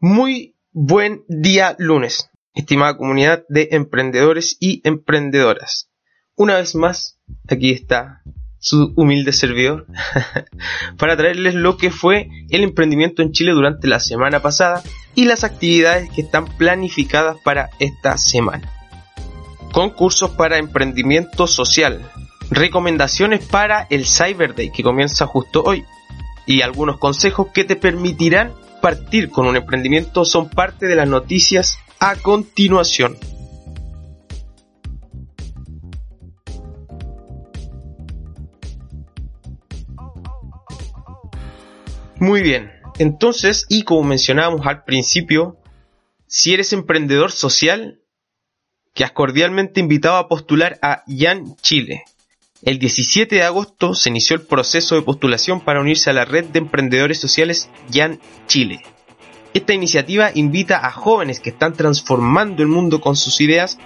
Muy buen día lunes, estimada comunidad de emprendedores y emprendedoras. Una vez más, aquí está su humilde servidor para traerles lo que fue el emprendimiento en Chile durante la semana pasada y las actividades que están planificadas para esta semana. Concursos para emprendimiento social, recomendaciones para el Cyber Day que comienza justo hoy y algunos consejos que te permitirán partir con un emprendimiento son parte de las noticias a continuación. Muy bien, entonces, y como mencionábamos al principio, si eres emprendedor social, que has cordialmente invitado a postular a Yan Chile. El 17 de agosto se inició el proceso de postulación para unirse a la red de emprendedores sociales Yan Chile. Esta iniciativa invita a jóvenes que están transformando el mundo con sus ideas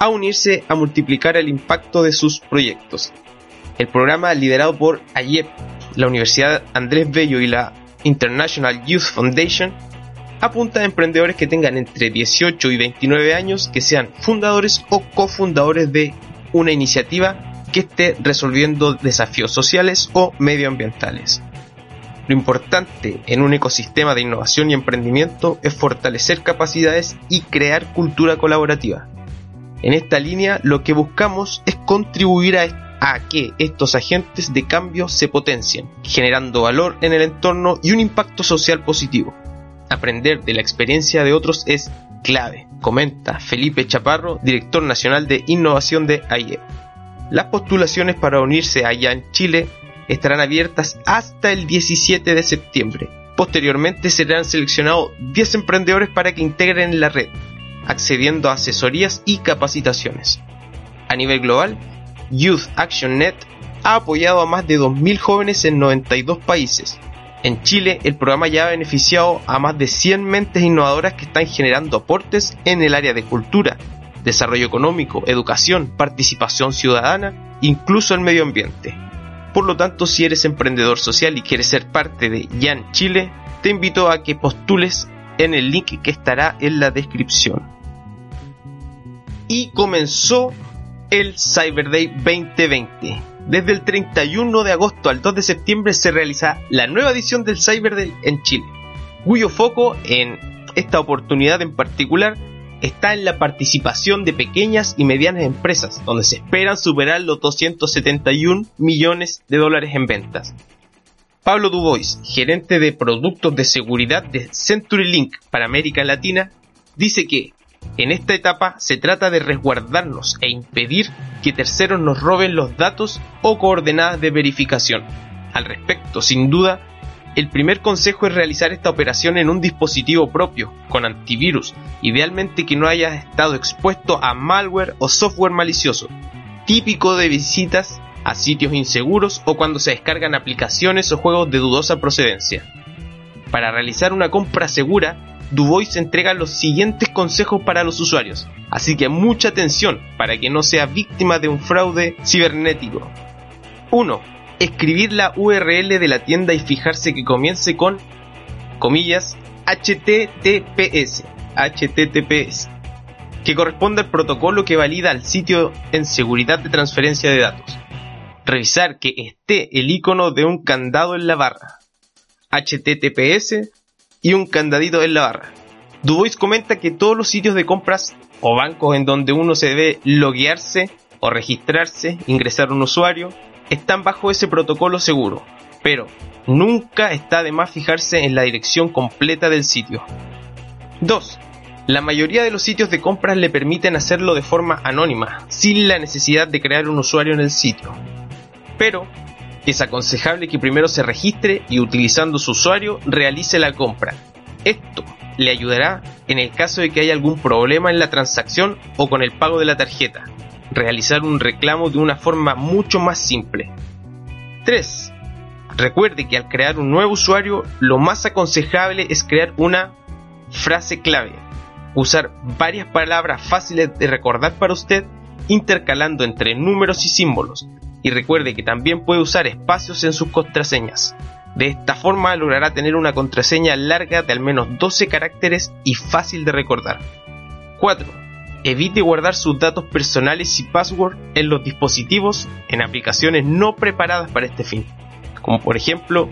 a unirse a multiplicar el impacto de sus proyectos. El programa liderado por AYEP, la Universidad Andrés Bello y la International Youth Foundation apunta a emprendedores que tengan entre 18 y 29 años que sean fundadores o cofundadores de una iniciativa que esté resolviendo desafíos sociales o medioambientales. Lo importante en un ecosistema de innovación y emprendimiento es fortalecer capacidades y crear cultura colaborativa. En esta línea lo que buscamos es contribuir a, que estos agentes de cambio se potencien, generando valor en el entorno y un impacto social positivo. Aprender de la experiencia de otros es clave, comenta Felipe Chaparro, director nacional de innovación de AIE. Las postulaciones para unirse allá en Chile estarán abiertas hasta el 17 de septiembre. Posteriormente serán seleccionados 10 emprendedores para que integren la red, accediendo a asesorías y capacitaciones. A nivel global, Youth Action Net ha apoyado a más de 2.000 jóvenes en 92 países. En Chile, el programa ya ha beneficiado a más de 100 mentes innovadoras que están generando aportes en el área de cultura, desarrollo económico, educación, participación ciudadana, incluso el medio ambiente. Por lo tanto, si eres emprendedor social y quieres ser parte de Yan Chile, te invito a que postules en el link que estará en la descripción. Y comenzó el Cyber Day 2020. Desde el 31 de agosto al 2 de septiembre se realiza la nueva edición del Cyber Day en Chile, cuyo foco en esta oportunidad en particular está en la participación de pequeñas y medianas empresas, donde se esperan superar los 271 millones de dólares en ventas. Pablo Dubois, gerente de productos de seguridad de CenturyLink para América Latina, dice que en esta etapa se trata de resguardarnos e impedir que terceros nos roben los datos o coordenadas de verificación. Al respecto, sin duda, el primer consejo es realizar esta operación en un dispositivo propio, con antivirus, idealmente que no haya estado expuesto a malware o software malicioso, típico de visitas a sitios inseguros o cuando se descargan aplicaciones o juegos de dudosa procedencia. Para realizar una compra segura, Dubois entrega los siguientes consejos para los usuarios, así que mucha atención para que no sea víctima de un fraude cibernético. 1. Escribir la URL de la tienda y fijarse que comience con, comillas, HTTPS, HTTPS, que corresponde al protocolo que valida al sitio en seguridad de transferencia de datos. Revisar que esté el icono de un candado en la barra, HTTPS y un candadito en la barra. Dubois comenta que todos los sitios de compras o bancos en donde uno se debe loguearse o registrarse, ingresar un usuario, están bajo ese protocolo seguro, pero nunca está de más fijarse en la dirección completa del sitio. 2. La mayoría de los sitios de compras le permiten hacerlo de forma anónima, sin la necesidad de crear un usuario en el sitio. Pero es aconsejable que primero se registre y utilizando su usuario realice la compra. Esto le ayudará en el caso de que haya algún problema en la transacción o con el pago de la tarjeta. Realizar un reclamo de una forma mucho más simple. 3. Recuerde que al crear un nuevo usuario, lo más aconsejable es crear una frase clave. Usar varias palabras fáciles de recordar para usted, intercalando entre números y símbolos. Y recuerde que también puede usar espacios en sus contraseñas. De esta forma logrará tener una contraseña larga de al menos 12 caracteres y fácil de recordar. 4. Evite guardar sus datos personales y password en los dispositivos en aplicaciones no preparadas para este fin, como por ejemplo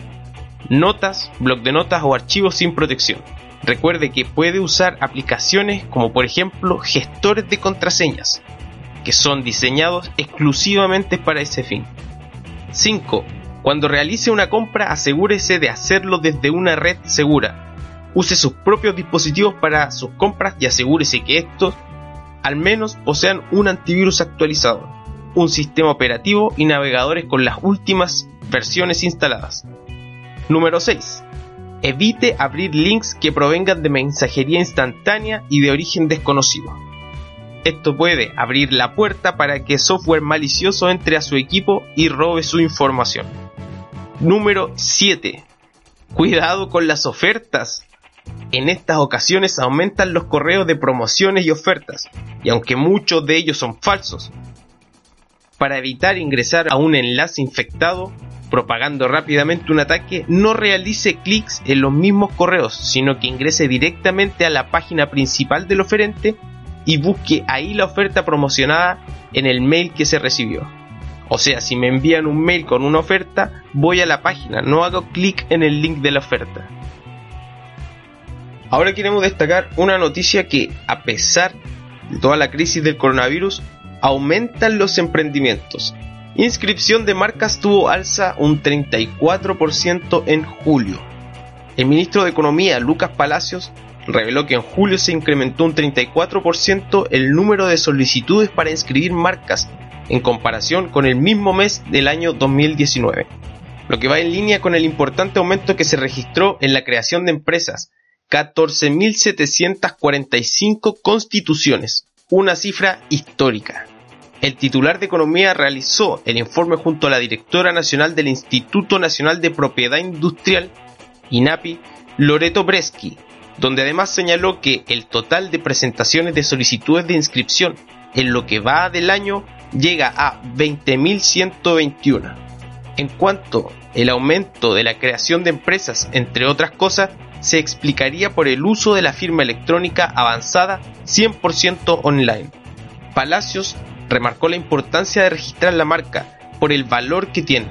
notas, blog de notas o archivos sin protección. Recuerde que puede usar aplicaciones como por ejemplo gestores de contraseñas, que son diseñados exclusivamente para ese fin. 5. Cuando realice una compra, asegúrese de hacerlo desde una red segura. Use sus propios dispositivos para sus compras y asegúrese que estos al menos posean un antivirus actualizado, un sistema operativo y navegadores con las últimas versiones instaladas. Número 6. Evite abrir links que provengan de mensajería instantánea y de origen desconocido. Esto puede abrir la puerta para que software malicioso entre a su equipo y robe su información. Número 7. Cuidado con las ofertas. En estas ocasiones aumentan los correos de promociones y ofertas, y aunque muchos de ellos son falsos, para evitar ingresar a un enlace infectado, propagando rápidamente un ataque, no realice clics en los mismos correos, sino que ingrese directamente a la página principal del oferente y busque ahí la oferta promocionada en el mail que se recibió. O sea, si me envían un mail con una oferta, voy a la página, no hago clic en el link de la oferta. Ahora queremos destacar una noticia que, a pesar de toda la crisis del coronavirus, aumentan los emprendimientos. Inscripción de marcas tuvo alza un 34% en julio. El ministro de Economía, Lucas Palacios, reveló que en julio se incrementó un 34% el número de solicitudes para inscribir marcas en comparación con el mismo mes del año 2019, lo que va en línea con el importante aumento que se registró en la creación de empresas, 14.745 constituciones, una cifra histórica. El titular de Economía realizó el informe junto a la directora nacional del Instituto Nacional de Propiedad Industrial, INAPI, Loreto Breschi, donde además señaló que el total de presentaciones de solicitudes de inscripción en lo que va del año llega a 20.121. En cuanto el aumento de la creación de empresas, entre otras cosas, se explicaría por el uso de la firma electrónica avanzada 100% online. Palacios remarcó la importancia de registrar la marca por el valor que tiene.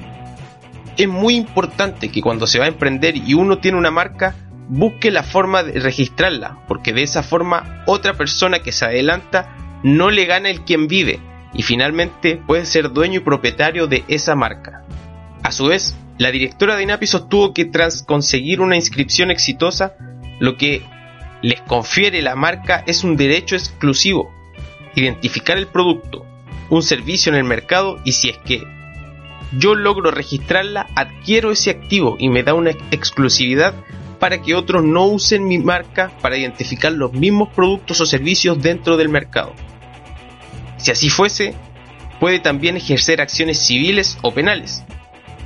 Es muy importante que cuando se va a emprender y uno tiene una marca, busque la forma de registrarla, porque de esa forma otra persona que se adelanta no le gana el quien vive, y finalmente puede ser dueño y propietario de esa marca. A su vez, la directora de INAPI sostuvo que tras conseguir una inscripción exitosa, lo que les confiere la marca es un derecho exclusivo, identificar el producto, un servicio en el mercado y si es que yo logro registrarla, adquiero ese activo y me da una exclusividad para que otros no usen mi marca para identificar los mismos productos o servicios dentro del mercado. Si así fuese, puede también ejercer acciones civiles o penales,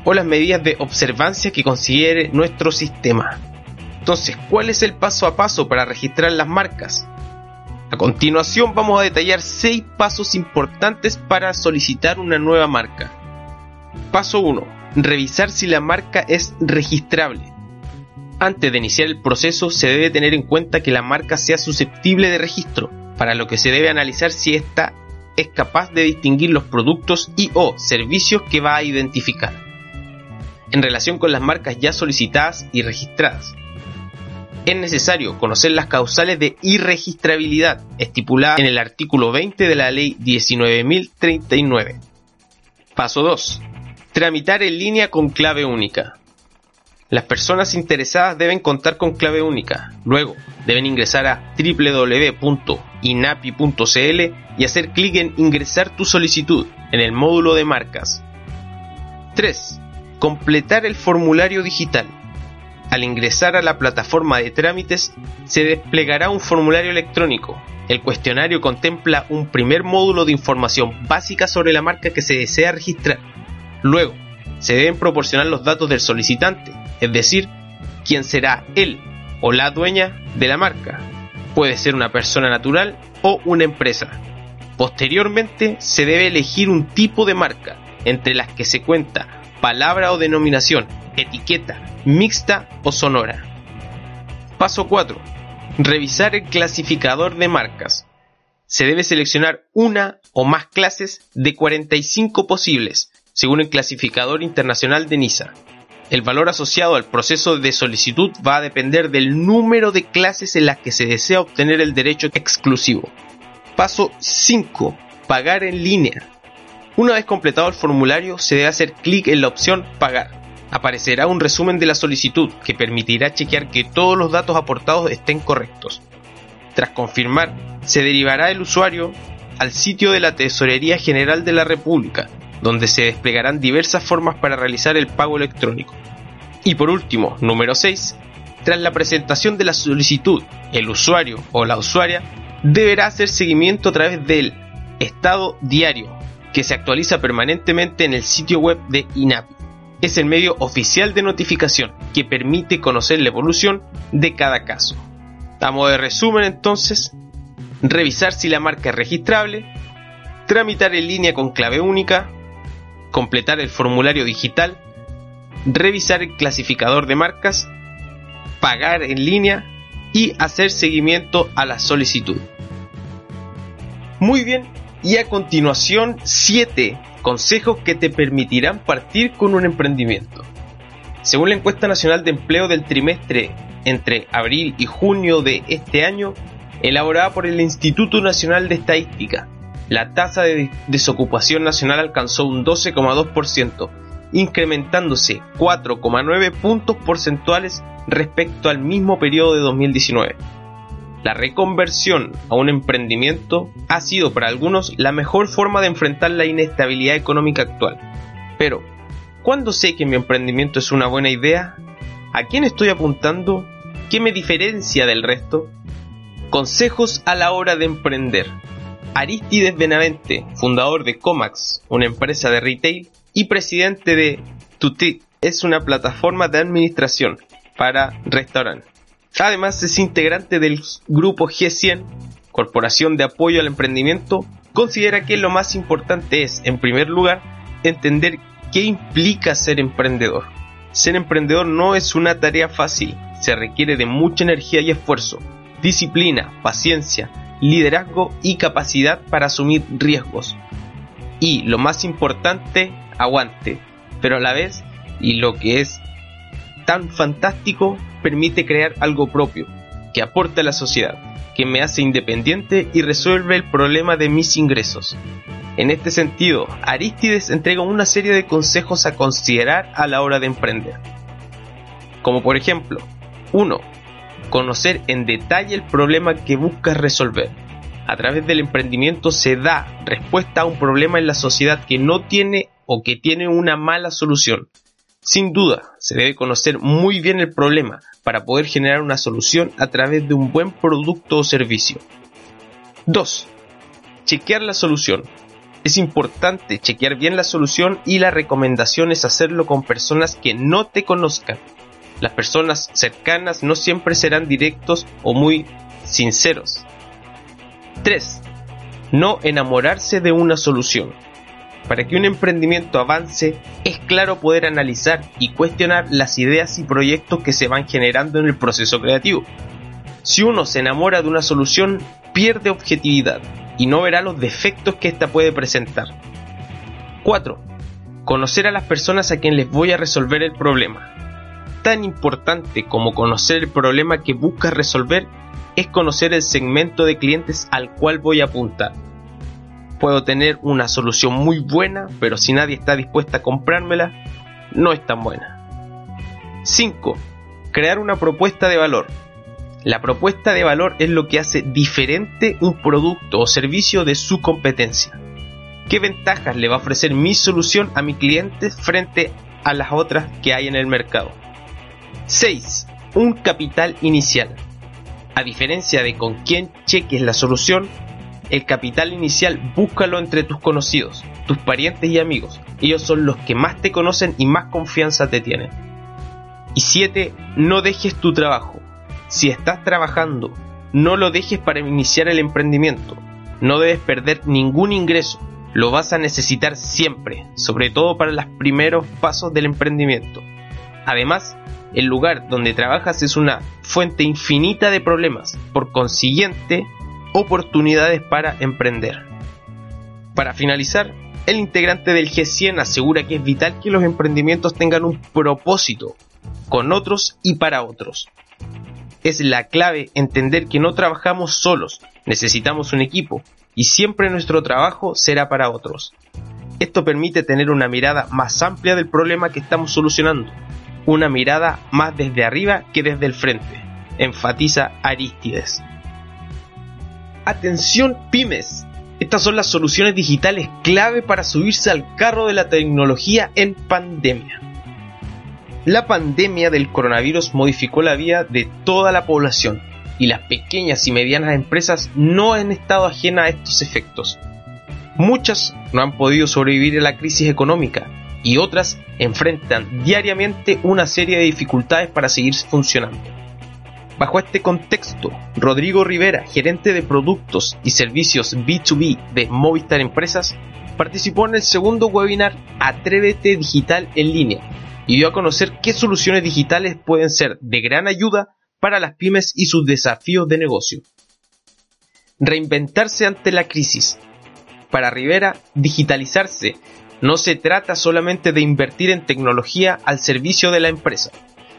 o las medidas de observancia que considere nuestro sistema. Entonces, ¿cuál es el paso a paso para registrar las marcas? A continuación vamos a detallar 6 pasos importantes para solicitar una nueva marca. Paso 1. Revisar si la marca es registrable. Antes de iniciar el proceso se debe tener en cuenta que la marca sea susceptible de registro, para lo que se debe analizar si esta es capaz de distinguir los productos y o servicios que va a identificar en relación con las marcas ya solicitadas y registradas. Es necesario conocer las causales de irregistrabilidad estipuladas en el artículo 20 de la ley 19.039. Paso 2. Tramitar en línea con clave única. Las personas interesadas deben contar con clave única. Luego, deben ingresar a www.inapi.cl y hacer clic en Ingresar tu solicitud en el módulo de marcas. 3. Completar el formulario digital. al ingresar a la plataforma de trámites, se desplegará un formulario electrónico. El cuestionario contempla un primer módulo de información básica sobre la marca que se desea registrar. Luego, se deben proporcionar los datos del solicitante, es decir, quién será él o la dueña de la marca. Puede ser una persona natural o una empresa. Posteriormente, se debe elegir un tipo de marca, entre las que se cuenta palabra o denominación, etiqueta, mixta o sonora. Paso 4. Revisar el clasificador de marcas. Se debe seleccionar una o más clases de 45 posibles, según el clasificador internacional de NISA. El valor asociado al proceso de solicitud va a depender del número de clases en las que se desea obtener el derecho exclusivo. Paso 5. Pagar en línea. Una vez completado el formulario, se debe hacer clic en la opción Pagar aparecerá un resumen de la solicitud que permitirá chequear que todos los datos aportados estén correctos. Tras confirmar, se derivará el usuario al sitio de la Tesorería General de la República, donde se desplegarán diversas formas para realizar el pago electrónico. Y por último, número 6, tras la presentación de la solicitud, el usuario o la usuaria deberá hacer seguimiento a través del estado diario, que se actualiza permanentemente en el sitio web de INAPI es el medio oficial de notificación que permite conocer la evolución de cada caso. Damos de resumen entonces, revisar si la marca es registrable, tramitar en línea con clave única, completar el formulario digital, revisar el clasificador de marcas, pagar en línea y hacer seguimiento a la solicitud. Muy bien, y a continuación 7 consejos que te permitirán partir con un emprendimiento. Según la encuesta nacional de empleo del trimestre entre abril y junio de este año, elaborada por el Instituto Nacional de Estadística, la tasa de desocupación nacional alcanzó un 12,2%, incrementándose 4,9 puntos porcentuales respecto al mismo periodo de 2019. La reconversión a un emprendimiento ha sido para algunos la mejor forma de enfrentar la inestabilidad económica actual. Pero, ¿cuándo sé que mi emprendimiento es una buena idea? ¿A quién estoy apuntando? ¿Qué me diferencia del resto? Consejos a la hora de emprender. Aristides Benavente, fundador de Comax, una empresa de retail, y presidente de Tutit, es una plataforma de administración para restaurantes. Además es integrante del grupo G100, Corporación de Apoyo al Emprendimiento, considera que lo más importante es, en primer lugar, entender qué implica ser emprendedor. Ser emprendedor no es una tarea fácil, se requiere de mucha energía y esfuerzo, disciplina, paciencia, liderazgo y capacidad para asumir riesgos. Y lo más importante, aguante, pero a la vez, y lo que es tan fantástico, permite crear algo propio, que aporte a la sociedad, que me hace independiente y resuelve el problema de mis ingresos. En este sentido, Aristides entrega una serie de consejos a considerar a la hora de emprender. Como por ejemplo, 1. Conocer en detalle el problema que buscas resolver. A través del emprendimiento se da respuesta a un problema en la sociedad que no tiene o que tiene una mala solución. Sin duda, se debe conocer muy bien el problema para poder generar una solución a través de un buen producto o servicio. 2. Chequear la solución. Es importante chequear bien la solución y la recomendación es hacerlo con personas que no te conozcan. Las personas cercanas no siempre serán directos o muy sinceros. 3. No enamorarse de una solución. Para que un emprendimiento avance, es claro poder analizar y cuestionar las ideas y proyectos que se van generando en el proceso creativo. Si uno se enamora de una solución, pierde objetividad y no verá los defectos que ésta puede presentar. 4. Conocer a las personas a quien les voy a resolver el problema. Tan importante como conocer el problema que buscas resolver es conocer el segmento de clientes al cual voy a apuntar puedo tener una solución muy buena, pero si nadie está dispuesta a comprármela, no es tan buena. 5. Crear una propuesta de valor. La propuesta de valor es lo que hace diferente un producto o servicio de su competencia. ¿Qué ventajas le va a ofrecer mi solución a mi cliente frente a las otras que hay en el mercado? 6. Un capital inicial. A diferencia de con quién cheques la solución, el capital inicial búscalo entre tus conocidos, tus parientes y amigos. Ellos son los que más te conocen y más confianza te tienen. Y 7. No dejes tu trabajo. Si estás trabajando, no lo dejes para iniciar el emprendimiento. No debes perder ningún ingreso. Lo vas a necesitar siempre, sobre todo para los primeros pasos del emprendimiento. Además, el lugar donde trabajas es una fuente infinita de problemas, por consiguiente, oportunidades para emprender. Para finalizar, el integrante del G100 asegura que es vital que los emprendimientos tengan un propósito, con otros y para otros. Es la clave entender que no trabajamos solos, necesitamos un equipo, y siempre nuestro trabajo será para otros. Esto permite tener una mirada más amplia del problema que estamos solucionando, una mirada más desde arriba que desde el frente, enfatiza Aristides. Atención pymes, estas son las soluciones digitales clave para subirse al carro de la tecnología en pandemia. La pandemia del coronavirus modificó la vida de toda la población y las pequeñas y medianas empresas no han estado ajenas a estos efectos. Muchas no han podido sobrevivir a la crisis económica y otras enfrentan diariamente una serie de dificultades para seguir funcionando. Bajo este contexto, Rodrigo Rivera, gerente de productos y servicios B2B de Movistar Empresas, participó en el segundo webinar Atrévete Digital en línea y dio a conocer qué soluciones digitales pueden ser de gran ayuda para las pymes y sus desafíos de negocio. Reinventarse ante la crisis. Para Rivera, digitalizarse no se trata solamente de invertir en tecnología al servicio de la empresa,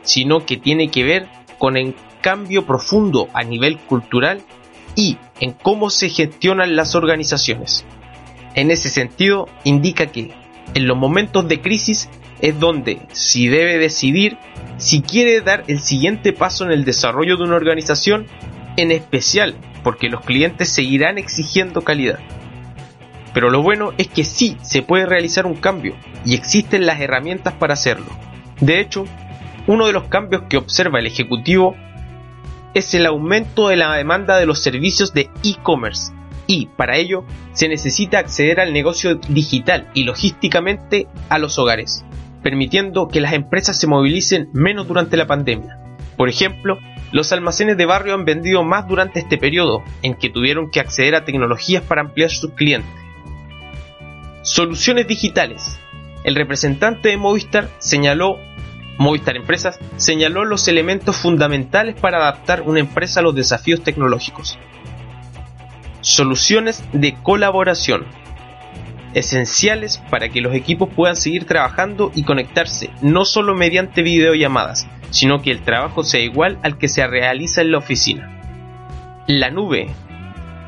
sino que tiene que ver con el cambio profundo a nivel cultural y en cómo se gestionan las organizaciones. En ese sentido, indica que en los momentos de crisis es donde si debe decidir si quiere dar el siguiente paso en el desarrollo de una organización, en especial porque los clientes seguirán exigiendo calidad. Pero lo bueno es que sí se puede realizar un cambio y existen las herramientas para hacerlo. De hecho, uno de los cambios que observa el Ejecutivo es el aumento de la demanda de los servicios de e-commerce y para ello se necesita acceder al negocio digital y logísticamente a los hogares, permitiendo que las empresas se movilicen menos durante la pandemia. Por ejemplo, los almacenes de barrio han vendido más durante este periodo en que tuvieron que acceder a tecnologías para ampliar sus clientes. Soluciones digitales. El representante de Movistar señaló, Movistar Empresas, señaló los elementos fundamentales para adaptar una empresa a los desafíos tecnológicos. Soluciones de colaboración. Esenciales para que los equipos puedan seguir trabajando y conectarse, no solo mediante videollamadas, sino que el trabajo sea igual al que se realiza en la oficina. La nube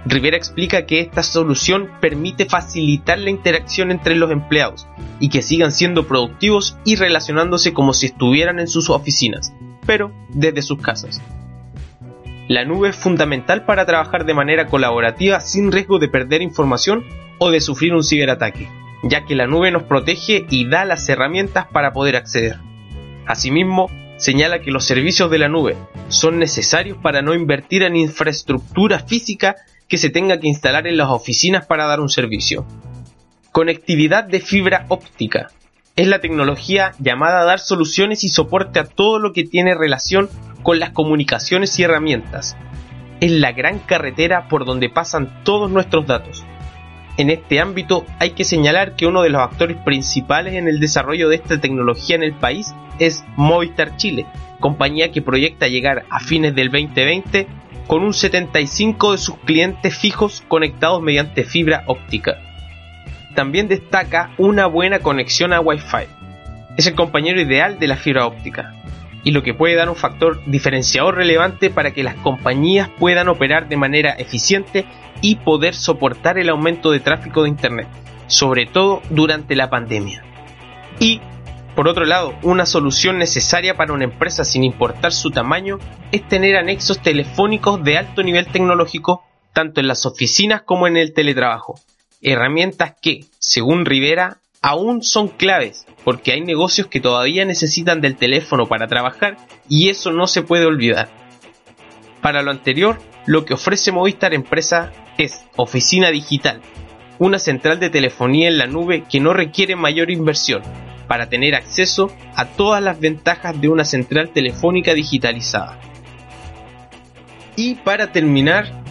Rivera explica que esta solución permite facilitar la interacción entre los empleados y que sigan siendo productivos y relacionándose como si estuvieran en sus oficinas, pero desde sus casas. La nube es fundamental para trabajar de manera colaborativa sin riesgo de perder información o de sufrir un ciberataque, ya que la nube nos protege y da las herramientas para poder acceder. Asimismo, señala que los servicios de la nube son necesarios para no invertir en infraestructura física que se tenga que instalar en las oficinas para dar un servicio. Conectividad de fibra óptica. Es la tecnología llamada a dar soluciones y soporte a todo lo que tiene relación con las comunicaciones y herramientas. Es la gran carretera por donde pasan todos nuestros datos. En este ámbito hay que señalar que uno de los actores principales en el desarrollo de esta tecnología en el país es Movistar Chile, compañía que proyecta llegar a fines del 2020 con un 75 de sus clientes fijos conectados mediante fibra óptica. También destaca una buena conexión a Wi-Fi. Es el compañero ideal de la fibra óptica y lo que puede dar un factor diferenciador relevante para que las compañías puedan operar de manera eficiente y poder soportar el aumento de tráfico de Internet, sobre todo durante la pandemia. Y por otro lado, una solución necesaria para una empresa sin importar su tamaño es tener anexos telefónicos de alto nivel tecnológico tanto en las oficinas como en el teletrabajo. Herramientas que, según Rivera, aún son claves, porque hay negocios que todavía necesitan del teléfono para trabajar y eso no se puede olvidar. Para lo anterior, lo que ofrece Movistar Empresa es oficina digital, una central de telefonía en la nube que no requiere mayor inversión, para tener acceso a todas las ventajas de una central telefónica digitalizada. Y para terminar,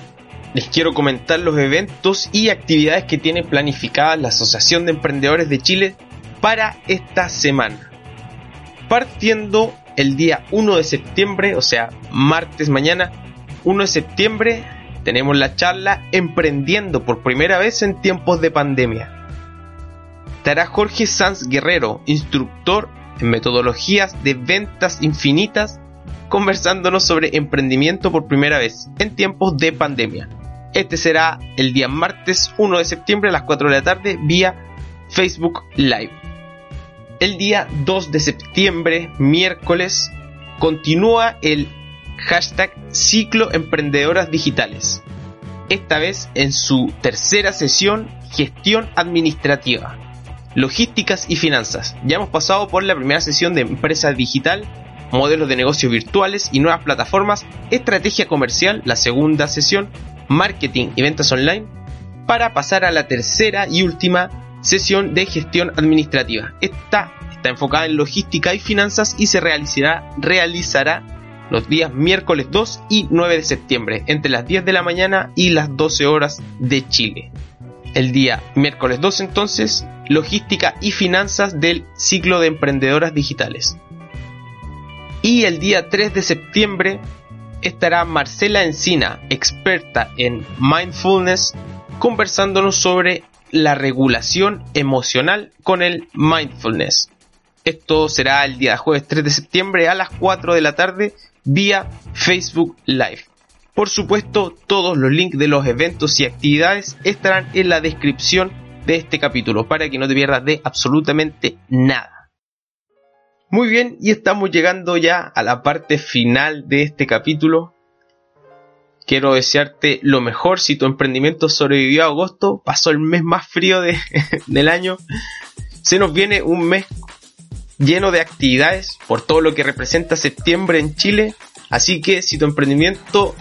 les quiero comentar los eventos y actividades que tiene planificadas la Asociación de Emprendedores de Chile para esta semana. Partiendo el día 1 de septiembre, o sea, martes mañana, 1 de septiembre, tenemos la charla Emprendiendo por primera vez en tiempos de pandemia. Estará Jorge Sanz Guerrero, instructor en metodologías de ventas infinitas, conversándonos sobre emprendimiento por primera vez en tiempos de pandemia. Este será el día martes 1 de septiembre a las 4 de la tarde vía Facebook Live. El día 2 de septiembre, miércoles, continúa el hashtag Ciclo Emprendedoras Digitales. Esta vez en su tercera sesión, Gestión Administrativa, Logísticas y Finanzas. Ya hemos pasado por la primera sesión de Empresa Digital, Modelos de Negocios Virtuales y Nuevas Plataformas, Estrategia Comercial, la segunda sesión, Marketing y Ventas Online, para pasar a la tercera y última sesión de Gestión Administrativa. Esta está enfocada en logística y finanzas y se realizará, realizará los días miércoles 2 y 9 de septiembre, entre las 10 de la mañana y las 12 horas de Chile. El día miércoles 2 entonces, logística y finanzas del ciclo de emprendedoras digitales. Y el día 3 de septiembre estará Marcela Encina, experta en mindfulness, conversándonos sobre la regulación emocional con el mindfulness. Esto será el día jueves 3 de septiembre a las 4 de la tarde vía Facebook Live. Por supuesto, todos los links de los eventos y actividades estarán en la descripción de este capítulo para que no te pierdas de absolutamente nada. Muy bien, y estamos llegando ya a la parte final de este capítulo. Quiero desearte lo mejor si tu emprendimiento sobrevivió a agosto, pasó el mes más frío de, del año. Se nos viene un mes lleno de actividades por todo lo que representa septiembre en Chile. Así que si tu emprendimiento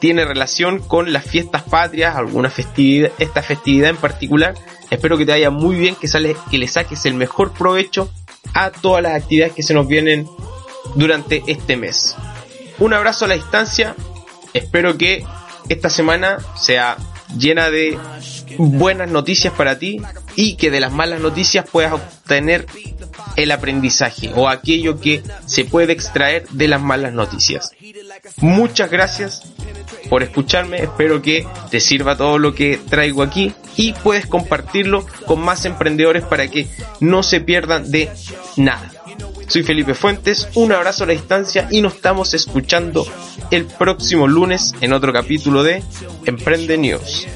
tiene relación con las fiestas patrias, alguna festividad, esta festividad en particular, espero que te vaya muy bien, que, sale, que le saques el mejor provecho a todas las actividades que se nos vienen durante este mes. Un abrazo a la distancia, espero que esta semana sea llena de buenas noticias para ti y que de las malas noticias puedas obtener el aprendizaje o aquello que se puede extraer de las malas noticias. Muchas gracias por escucharme, espero que te sirva todo lo que traigo aquí y puedes compartirlo con más emprendedores para que no se pierdan de nada. Soy Felipe Fuentes, un abrazo a la distancia y nos estamos escuchando el próximo lunes en otro capítulo de Emprende News.